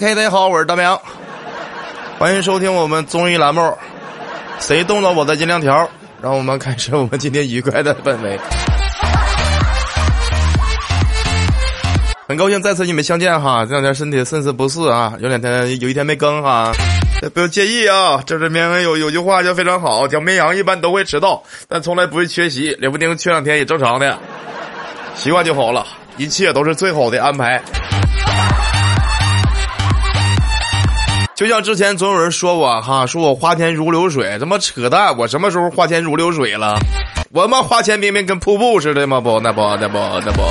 OK，大家好，我是大明，欢迎收听我们综艺栏目。谁动了我的音量条？让我们开始我们今天愉快的氛围。很高兴再次与你们相见哈，这两天身体甚是不适啊，有两天有一天没更哈，不要介意啊。这里面有有句话就非常好，叫绵羊一般都会迟到，但从来不会缺席，也不定缺两天也正常的，习惯就好了，一切都是最好的安排。就像之前总有人说我哈，说我花钱如流水，他妈扯淡！我什么时候花钱如流水了？我他妈花钱明明跟瀑布似的吗？不，那不，那不，那不。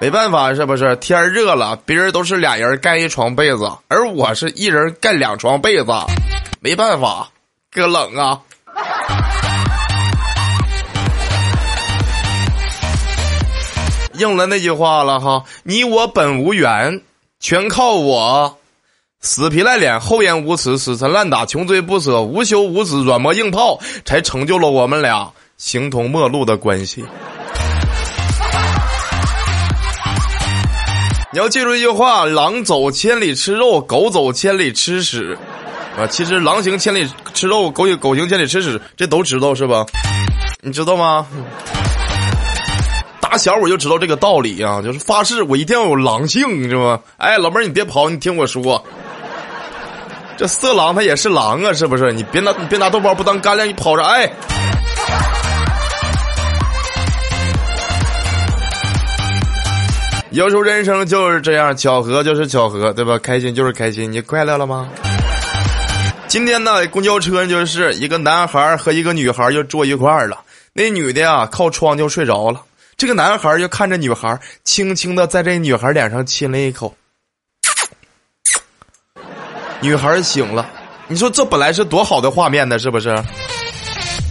没办法，是不是？天热了，别人都是俩人盖一床被子，而我是一人盖两床被子，没办法，哥冷啊。应了那句话了哈，你我本无缘。全靠我，死皮赖脸、厚颜无耻、死缠烂打、穷追不舍、无休无止、软磨硬泡，才成就了我们俩形同陌路的关系。你要记住一句话：狼走千里吃肉，狗走千里吃屎。啊，其实狼行千里吃肉，狗狗行千里吃屎，这都知道是吧？你知道吗？小我就知道这个道理啊，就是发誓我一定要有狼性，是吧？哎，老妹儿你别跑，你听我说，这色狼他也是狼啊，是不是？你别拿你别拿豆包不当干粮，你跑着哎。有时候人生就是这样，巧合就是巧合，对吧？开心就是开心，你快乐了吗？今天呢，公交车就是一个男孩和一个女孩就坐一块了，那女的呀靠窗就睡着了。这个男孩就看着女孩，轻轻的在这女孩脸上亲了一口。女孩醒了，你说这本来是多好的画面呢，是不是？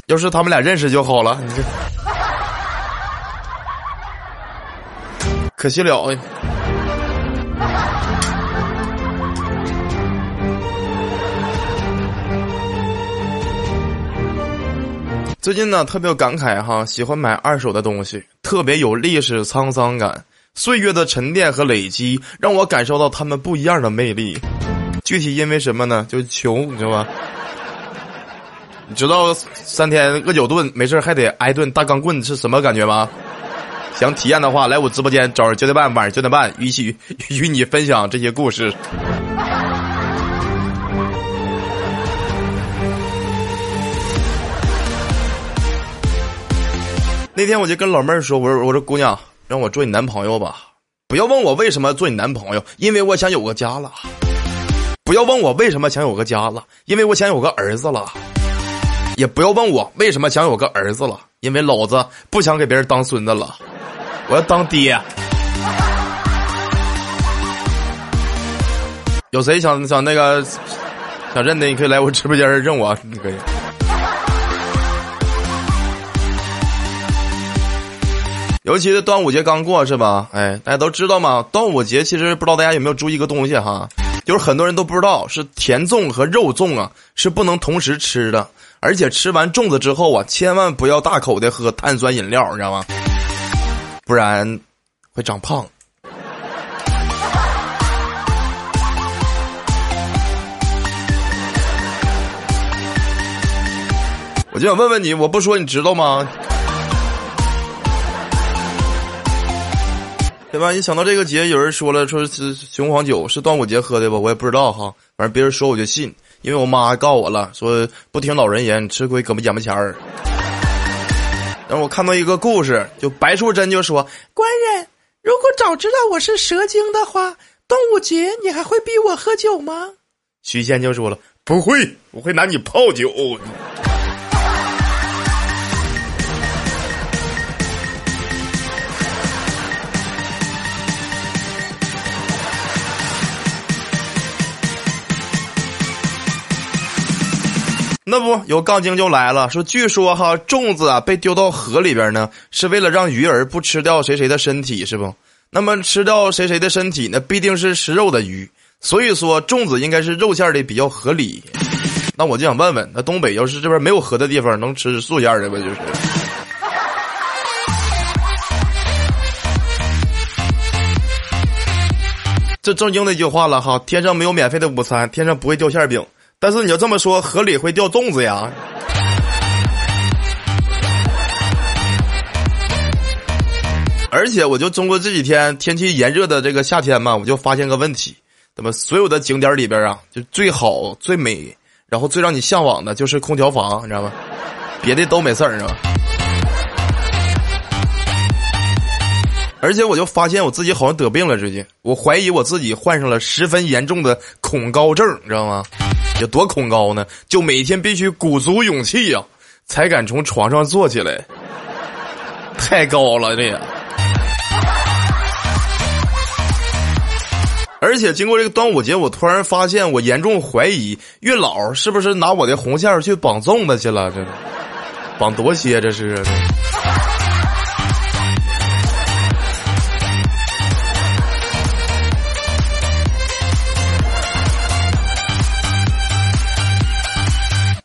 要是他们俩认识就好了，你这可惜了哎。最近呢，特别有感慨哈，喜欢买二手的东西，特别有历史沧桑感。岁月的沉淀和累积，让我感受到他们不一样的魅力。具体因为什么呢？就穷，你知道吗？你知道三天饿九顿，没事还得挨顿大钢棍是什么感觉吗？想体验的话，来我直播间，早上九点半，晚上九点半，一起与你分享这些故事。那天我就跟老妹儿说：“我说我说姑娘，让我做你男朋友吧，不要问我为什么做你男朋友，因为我想有个家了。不要问我为什么想有个家了，因为我想有个儿子了。也不要问我为什么想有个儿子了，因为老子不想给别人当孙子了，我要当爹。有谁想想那个想认的，你可以来我直播间认我，你可以。”尤其是端午节刚过是吧？哎，大家都知道吗？端午节其实不知道大家有没有注意一个东西哈，就是很多人都不知道是甜粽和肉粽啊是不能同时吃的，而且吃完粽子之后啊，千万不要大口的喝碳酸饮料，你知道吗？不然会长胖。我就想问问你，我不说你知道吗？对吧？一想到这个节，有人说了，说是雄黄酒是端午节喝的吧？我也不知道哈。反正别人说我就信，因为我妈告我了，说不听老人言，吃亏胳膊眼巴前儿。然后我看到一个故事，就白素贞就说：“官人，如果早知道我是蛇精的话，端午节你还会逼我喝酒吗？”许仙就说了：“不会，我会拿你泡酒。”那不有杠精就来了，说据说哈粽子啊被丢到河里边呢，是为了让鱼儿不吃掉谁谁的身体，是不？那么吃掉谁谁的身体，那必定是食肉的鱼，所以说粽子应该是肉馅的比较合理。那我就想问问，那东北要是这边没有河的地方，能吃素馅的不？就是。这正经的一句话了哈，天上没有免费的午餐，天上不会掉馅饼。但是你要这么说，河里会掉粽子呀。而且我就中国这几天天气炎热的这个夏天嘛，我就发现个问题，那么所有的景点里边啊，就最好最美，然后最让你向往的就是空调房，你知道吗？别的都没事儿，是吧？而且我就发现我自己好像得病了，最近我怀疑我自己患上了十分严重的恐高症，你知道吗？有多恐高呢？就每天必须鼓足勇气呀，才敢从床上坐起来，太高了这也。而且经过这个端午节，我突然发现，我严重怀疑月老是不是拿我的红线去绑粽子去了？这绑多些这是。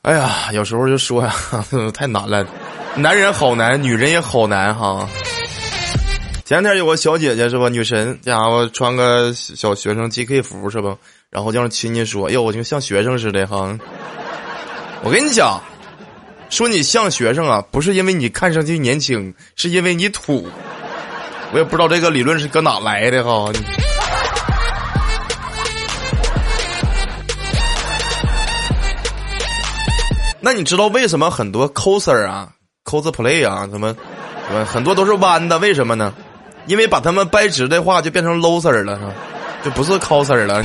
哎呀，有时候就说呀，太难了，男人好难，女人也好难哈。前两天有个小姐姐是吧，女神，家伙穿个小学生 JK 服是吧？然后就让亲戚说，哟，我就像学生似的哈。我跟你讲，说你像学生啊，不是因为你看上去年轻，是因为你土。我也不知道这个理论是搁哪来的哈。那你知道为什么很多 coser 啊，cosplay 啊，什么，很多都是弯的？为什么呢？因为把他们掰直的话，就变成 loser 了，是吧？就不是 coser 了。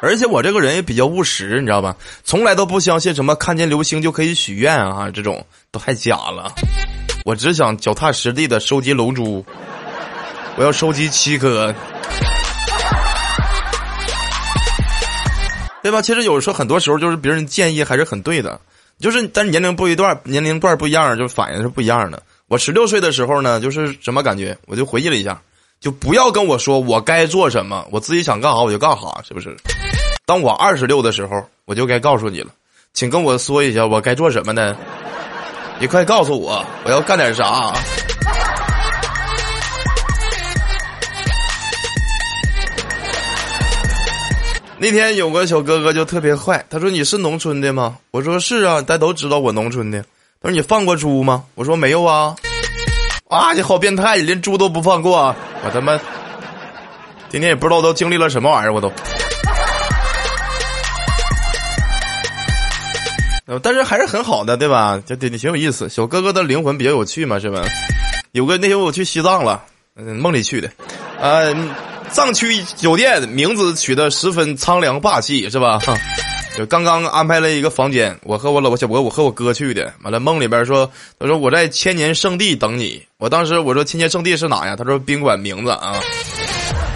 而且我这个人也比较务实，你知道吧？从来都不相信什么看见流星就可以许愿啊，这种都太假了。我只想脚踏实地的收集龙珠，我要收集七颗。对吧？其实有时候很多时候就是别人建议还是很对的，就是但是年龄不一段，年龄段不一样，就是反应是不一样的。我十六岁的时候呢，就是什么感觉？我就回忆了一下，就不要跟我说我该做什么，我自己想干啥我就干啥，是不是？当我二十六的时候，我就该告诉你了，请跟我说一下我该做什么呢？你快告诉我，我要干点啥？那天有个小哥哥就特别坏，他说：“你是农村的吗？”我说：“是啊，大家都知道我农村的。”他说：“你放过猪吗？”我说：“没有啊。”啊，你好变态，连猪都不放过！我他妈今天也不知道都经历了什么玩意儿，我都。但是还是很好的，对吧？就挺挺有意思。小哥哥的灵魂比较有趣嘛，是吧？有个那天我去西藏了，嗯，梦里去的，嗯。藏区酒店名字取得十分苍凉霸气，是吧？就刚刚安排了一个房间，我和我老婆小博，我和我哥去的。完了，梦里边说，他说我在千年圣地等你。我当时我说千年圣地是哪呀？他说宾馆名字啊。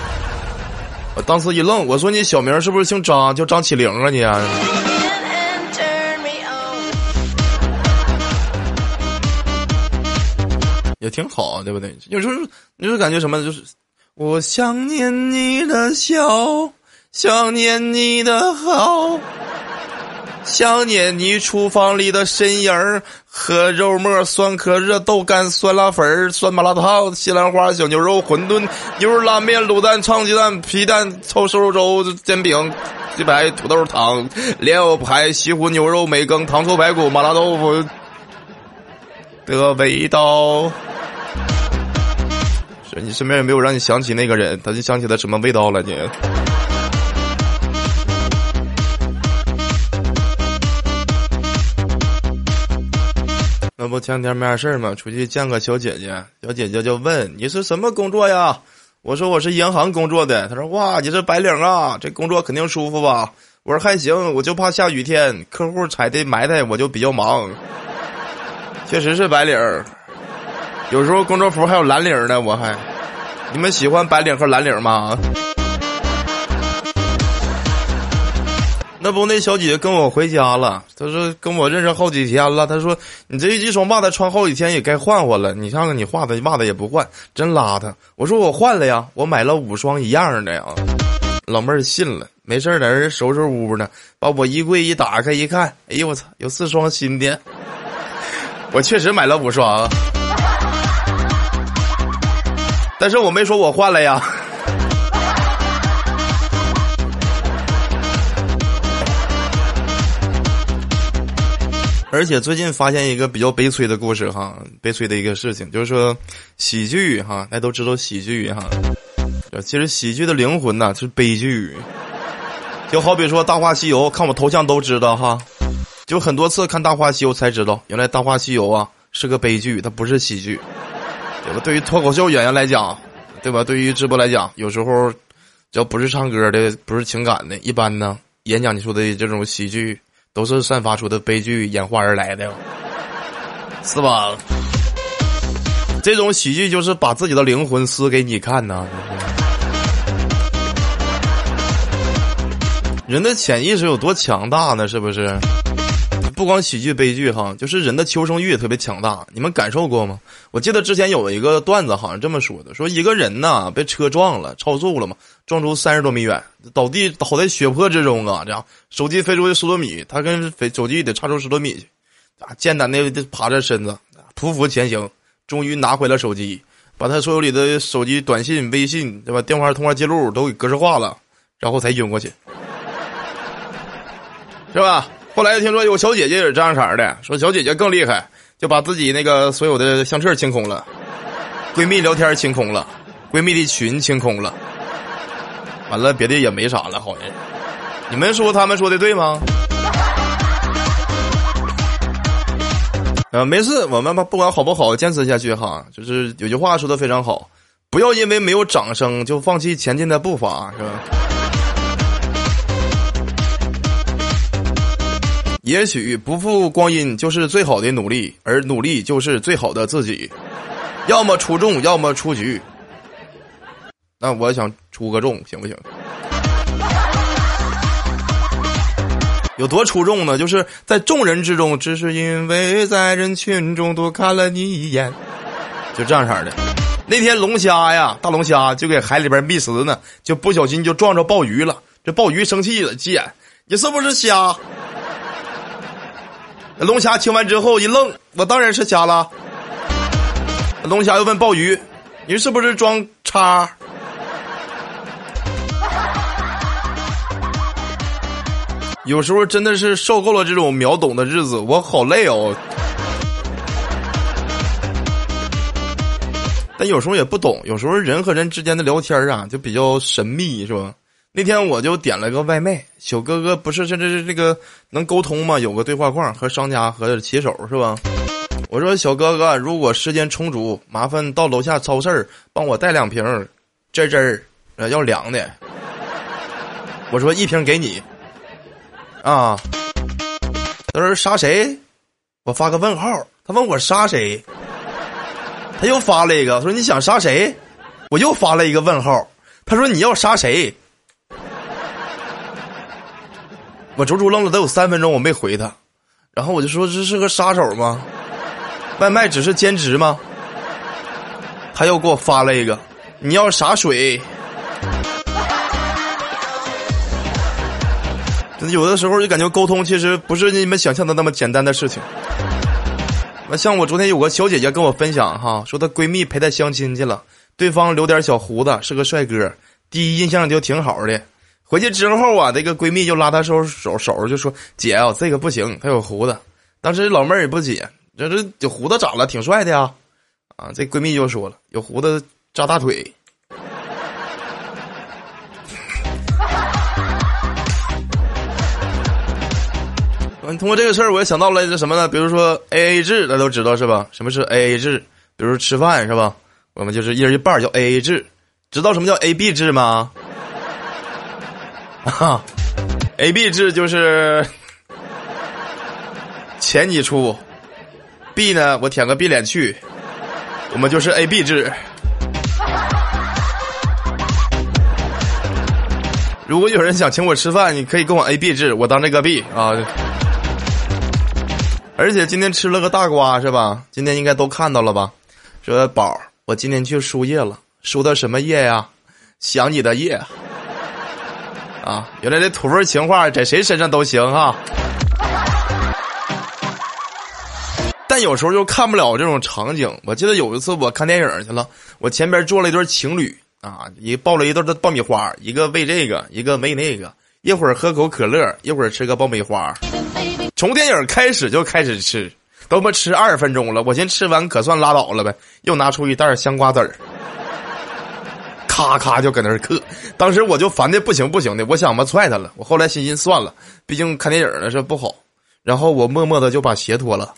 我当时一愣，我说你小名是不是姓张？叫张起灵啊你啊？也挺好，对不对？有时候你就感觉什么就是。我想念你的笑，想念你的好，想念你厨房里的身影儿和肉末、酸壳、热豆干、酸辣粉、酸麻辣烫、西兰花、小牛肉、馄饨、牛肉拉面、卤蛋、炒鸡蛋、皮蛋、臭瘦肉粥、煎饼、鸡排、土豆汤、莲藕排、西湖牛肉、梅羹、糖醋排骨、麻辣豆腐的味道。你身边有没有让你想起那个人？他就想起他什么味道了？你？那不前两天没啥事儿吗？出去见个小姐姐，小姐姐就问你是什么工作呀？我说我是银行工作的。他说哇，你是白领啊，这工作肯定舒服吧？我说还行，我就怕下雨天客户踩的埋汰，我就比较忙。确实是白领儿，有时候工作服还有蓝领呢，我还。你们喜欢白领和蓝领吗？那不，那小姐姐跟我回家了。她说跟我认识好几天了。她说你这一双袜子穿好几天也该换换了。你看看你画的袜子也不换，真邋遢。我说我换了呀，我买了五双一样的呀。老妹儿信了，没事儿在这收拾屋呢，把我衣柜一打开一看，哎呦我操，有四双新的。我确实买了五双啊。但是我没说我换了呀。而且最近发现一个比较悲催的故事哈，悲催的一个事情就是说，喜剧哈，大家都知道喜剧哈，其实喜剧的灵魂呐是悲剧，就好比说《大话西游》，看我头像都知道哈，就很多次看《大话西游》才知道，原来《大话西游》啊是个悲剧，它不是喜剧，对吧？对于脱口秀演员来讲，对吧？对于直播来讲，有时候只要不是唱歌的，不是情感的，一般呢，演讲你说的这种喜剧。都是散发出的悲剧演化而来的，是吧？这种喜剧就是把自己的灵魂撕给你看呐。人的潜意识有多强大呢？是不是？不光喜剧悲剧哈，就是人的求生欲特别强大。你们感受过吗？我记得之前有一个段子，好像这么说的：说一个人呐被车撞了，超速了嘛，撞出三十多米远，倒地倒在血泊之中啊！这样手机飞出去十多米，他跟飞手机得差出十多米去，啊，艰难的爬着身子，匍匐前行，终于拿回了手机，把他所有里的手机短信、微信对吧，电话通话记录都给格式化了，然后才晕过去，是吧？后来又听说有小姐姐也是这样色儿的，说小姐姐更厉害，就把自己那个所有的相册清空了，闺蜜聊天清空了，闺蜜的群清空了，完了别的也没啥了，好像。你们说他们说的对吗？呃，没事，我们吧不管好不好，坚持下去哈。就是有句话说的非常好，不要因为没有掌声就放弃前进的步伐，是吧？也许不负光阴就是最好的努力，而努力就是最好的自己。要么出众，要么出局。那我想出个众，行不行？有多出众呢？就是在众人之中，只是因为在人群中多看了你一眼，就这样式的。那天龙虾呀，大龙虾就给海里边觅食呢，就不小心就撞着鲍鱼了。这鲍鱼生气了，姐，你是不是瞎？龙虾听完之后一愣，我当然是瞎了。龙虾又问鲍鱼：“你是不是装叉？”有时候真的是受够了这种秒懂的日子，我好累哦。但有时候也不懂，有时候人和人之间的聊天啊，就比较神秘，是吧？那天我就点了个外卖，小哥哥不是这这这这个能沟通吗？有个对话框和商家和骑手是吧？我说小哥哥，如果时间充足，麻烦到楼下超市帮我带两瓶汁汁儿，呃，要凉的。我说一瓶给你，啊，他说杀谁？我发个问号。他问我杀谁？他又发了一个，说你想杀谁？我又发了一个问号。他说你要杀谁？我足足愣了得有三分钟，我没回他，然后我就说：“这是个杀手吗？外卖只是兼职吗？”他又给我发了一个：“你要啥水？”有的时候就感觉沟通其实不是你们想象的那么简单的事情。那像我昨天有个小姐姐跟我分享哈，说她闺蜜陪她相亲去了，对方留点小胡子，是个帅哥，第一印象就挺好的。回去之后啊，这个闺蜜就拉她手手手，就说：“姐啊，这个不行，还有胡子。”当时老妹儿也不解，这这有胡子长了？挺帅的呀！啊，这闺蜜就说了：“有胡子扎大腿。”嗯，通过这个事儿，我也想到了这什么呢？比如说 A A 制，大家都知道是吧？什么是 A A 制？比如吃饭是吧？我们就是一人一半叫 A A 制。知道什么叫 A B 制吗？啊，A B 制就是 钱你出，B 呢我舔个 B 脸去，我们就是 A B 制。如果有人想请我吃饭，你可以跟我 A B 制，我当这个 B 啊。而且今天吃了个大瓜是吧？今天应该都看到了吧？说宝，我今天去输液了，输的什么液呀？想你的液。啊，原来这土味情话在谁身上都行哈。但有时候就看不了这种场景。我记得有一次我看电影去了，我前边坐了一对情侣啊，一抱了一对的爆米花，一个喂这个，一个喂那个，一会儿喝口可乐，一会儿吃个爆米花。从电影开始就开始吃，都没吃二十分钟了，我先吃完可算拉倒了呗，又拿出一袋香瓜子儿。咔咔就搁那儿嗑，当时我就烦的不行不行的，我想吧踹他了。我后来寻寻算了，毕竟看电影呢是不好。然后我默默的就把鞋脱了，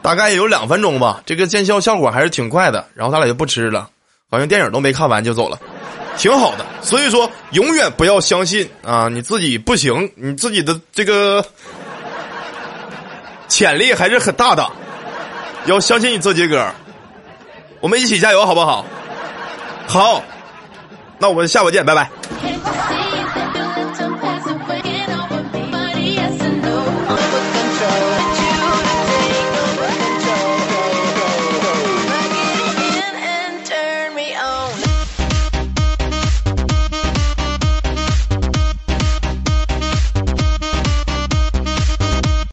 大概有两分钟吧，这个见效效果还是挺快的。然后他俩就不吃了，好像电影都没看完就走了，挺好的。所以说，永远不要相信啊，你自己不行，你自己的这个潜力还是很大的，要相信你自己个儿。我们一起加油，好不好？好，那我们下回见，拜拜。